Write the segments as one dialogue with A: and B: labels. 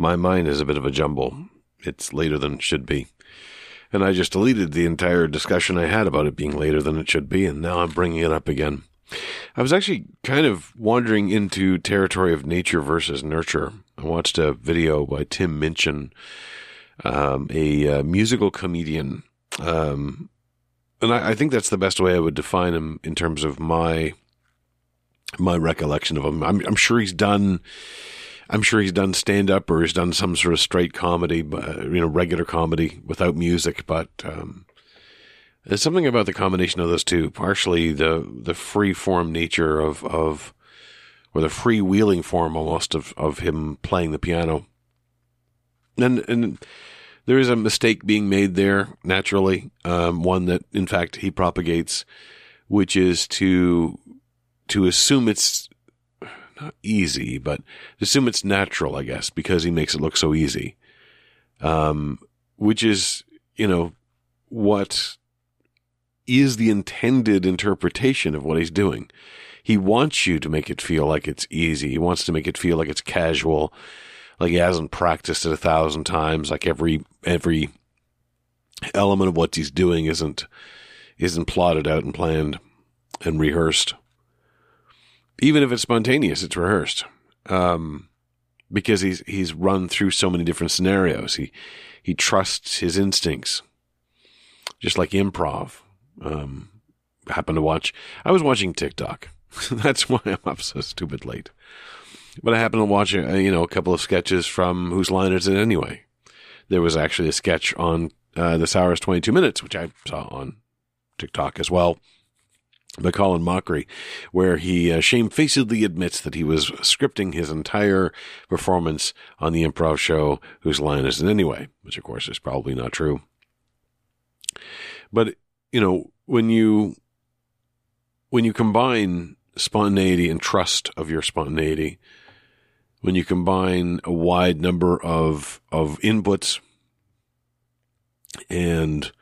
A: my mind is a bit of a jumble. It's later than it should be. And I just deleted the entire discussion I had about it being later than it should be, and now I'm bringing it up again. I was actually kind of wandering into territory of nature versus nurture. I watched a video by Tim Minchin, um, a uh, musical comedian. Um, and I, I, think that's the best way I would define him in terms of my my recollection of him. I'm, I'm sure he's done. I'm sure he's done stand up or he's done some sort of straight comedy, uh, you know, regular comedy without music. But um, there's something about the combination of those two, partially the the free form nature of of or the freewheeling form almost of of him playing the piano. And and there is a mistake being made there naturally, um, one that in fact he propagates, which is to to assume it's not easy, but assume it's natural, I guess, because he makes it look so easy. Um, which is, you know, what is the intended interpretation of what he's doing. He wants you to make it feel like it's easy. He wants to make it feel like it's casual, like he hasn't practiced it a thousand times, like every every element of what he's doing isn't isn't plotted out and planned and rehearsed. Even if it's spontaneous, it's rehearsed. Um, because he's he's run through so many different scenarios. He he trusts his instincts, just like improv. Um, happened to watch. I was watching TikTok. That's why I'm up so stupid late. But I happened to watch, uh, you know, a couple of sketches from Whose Line Is It Anyway? There was actually a sketch on uh, This is 22 Minutes, which I saw on TikTok as well, by Colin Mochrie, where he uh, shamefacedly admits that he was scripting his entire performance on the improv show Whose Line Is It Anyway? Which, of course, is probably not true. But you know, when you when you combine spontaneity and trust of your spontaneity, when you combine a wide number of of inputs and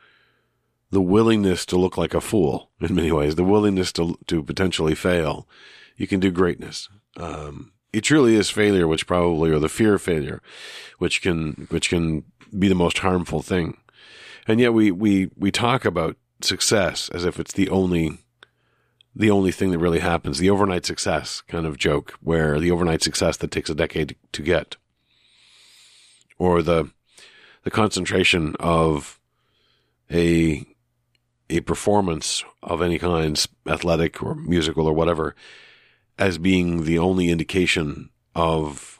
A: the willingness to look like a fool in many ways, the willingness to to potentially fail, you can do greatness. Um, it truly is failure, which probably, or the fear of failure, which can which can be the most harmful thing. And yet we we we talk about success as if it's the only the only thing that really happens, the overnight success kind of joke, where the overnight success that takes a decade to get, or the the concentration of a a performance of any kind, athletic or musical or whatever, as being the only indication of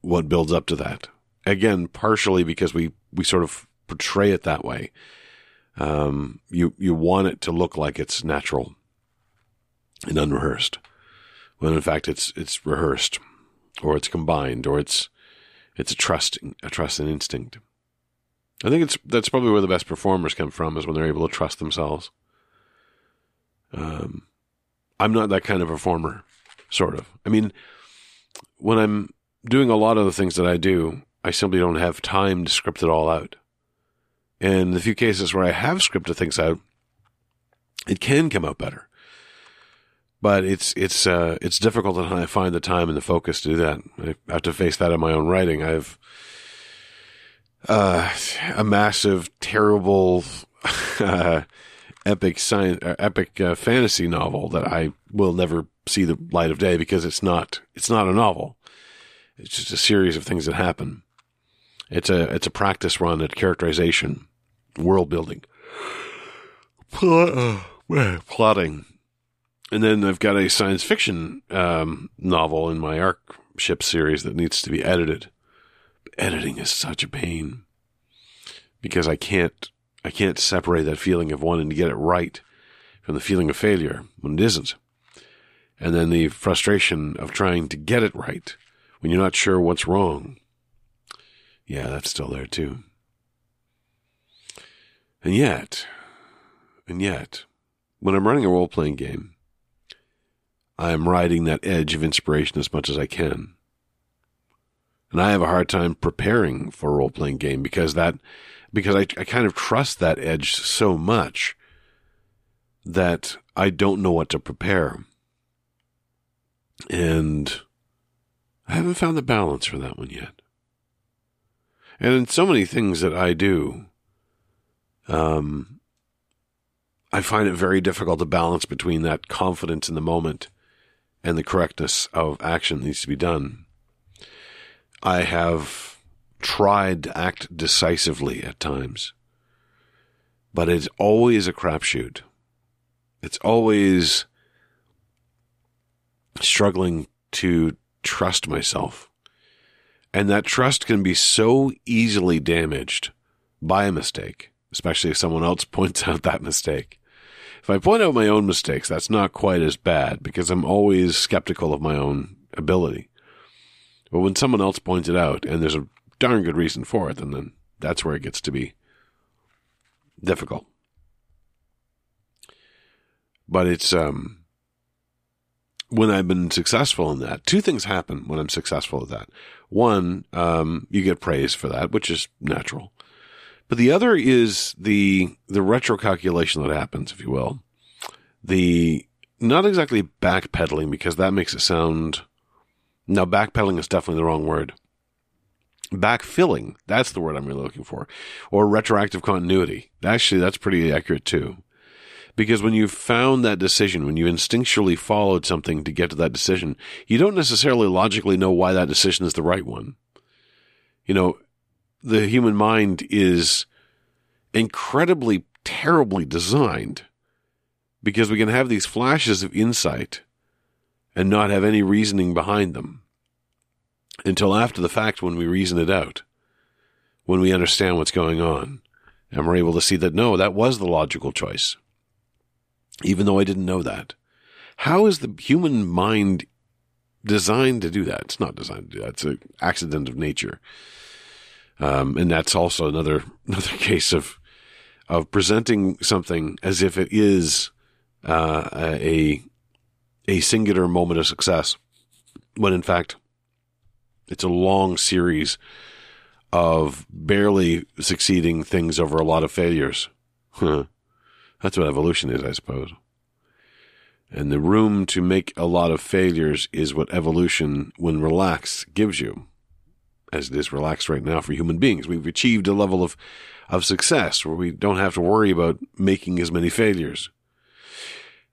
A: what builds up to that. Again, partially because we we sort of portray it that way um, you you want it to look like it's natural and unrehearsed, when in fact it's it's rehearsed, or it's combined, or it's it's a trust a trust and instinct. I think it's that's probably where the best performers come from is when they're able to trust themselves. Um, I'm not that kind of performer, sort of. I mean, when I'm doing a lot of the things that I do, I simply don't have time to script it all out. And the few cases where I have scripted things out, it can come out better. But it's it's uh, it's difficult to find the time and the focus to do that. I have to face that in my own writing. I have uh, a massive, terrible, uh, epic science, uh, epic uh, fantasy novel that I will never see the light of day because it's not it's not a novel. It's just a series of things that happen. It's a it's a practice run at characterization world building, plotting. And then I've got a science fiction um, novel in my Arc Ship series that needs to be edited. Editing is such a pain because I can't I can't separate that feeling of wanting to get it right from the feeling of failure when it isn't. And then the frustration of trying to get it right when you're not sure what's wrong. Yeah, that's still there too. And yet, and yet, when I'm running a role playing game, I'm riding that edge of inspiration as much as I can. And I have a hard time preparing for a role playing game because that, because I, I kind of trust that edge so much that I don't know what to prepare. And I haven't found the balance for that one yet. And in so many things that I do, um, I find it very difficult to balance between that confidence in the moment and the correctness of action that needs to be done. I have tried to act decisively at times, but it's always a crapshoot. It's always struggling to trust myself. And that trust can be so easily damaged by a mistake, especially if someone else points out that mistake. If I point out my own mistakes, that's not quite as bad because I'm always skeptical of my own ability. But when someone else points it out and there's a darn good reason for it, then, then that's where it gets to be difficult. But it's um when I've been successful in that, two things happen when I'm successful at that. One, um, you get praise for that, which is natural. But the other is the the retro calculation that happens, if you will. The not exactly backpedaling because that makes it sound now backpedaling is definitely the wrong word. Backfilling, that's the word I'm really looking for. Or retroactive continuity. Actually, that's pretty accurate too. Because when you've found that decision, when you instinctually followed something to get to that decision, you don't necessarily logically know why that decision is the right one. You know, the human mind is incredibly terribly designed because we can have these flashes of insight and not have any reasoning behind them until after the fact when we reason it out, when we understand what's going on, and we're able to see that no, that was the logical choice even though I didn't know that. How is the human mind designed to do that? It's not designed to do that. It's an accident of nature. Um, and that's also another, another case of, of presenting something as if it is, uh, a, a singular moment of success when in fact it's a long series of barely succeeding things over a lot of failures. That's what evolution is, I suppose. And the room to make a lot of failures is what evolution, when relaxed, gives you. As it is relaxed right now for human beings. We've achieved a level of, of success where we don't have to worry about making as many failures.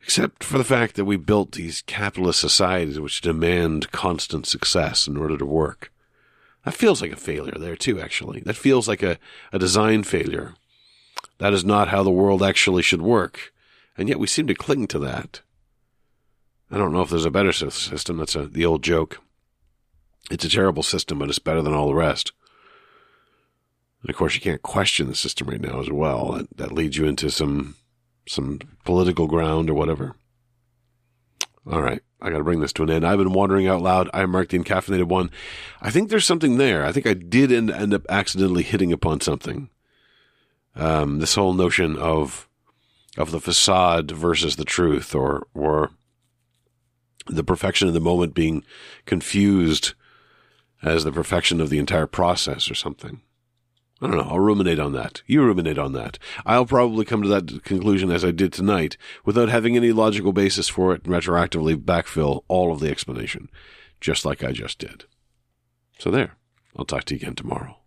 A: Except for the fact that we built these capitalist societies which demand constant success in order to work. That feels like a failure there too, actually. That feels like a, a design failure. That is not how the world actually should work. And yet we seem to cling to that. I don't know if there's a better system. That's a, the old joke. It's a terrible system, but it's better than all the rest. And of course, you can't question the system right now as well. That, that leads you into some some political ground or whatever. All right, I got to bring this to an end. I've been wandering out loud. I'm Mark the Encaffeinated One. I think there's something there. I think I did end, end up accidentally hitting upon something um, this whole notion of of the facade versus the truth, or or the perfection of the moment being confused as the perfection of the entire process, or something. I don't know. I'll ruminate on that. You ruminate on that. I'll probably come to that conclusion as I did tonight without having any logical basis for it and retroactively backfill all of the explanation, just like I just did. So there. I'll talk to you again tomorrow.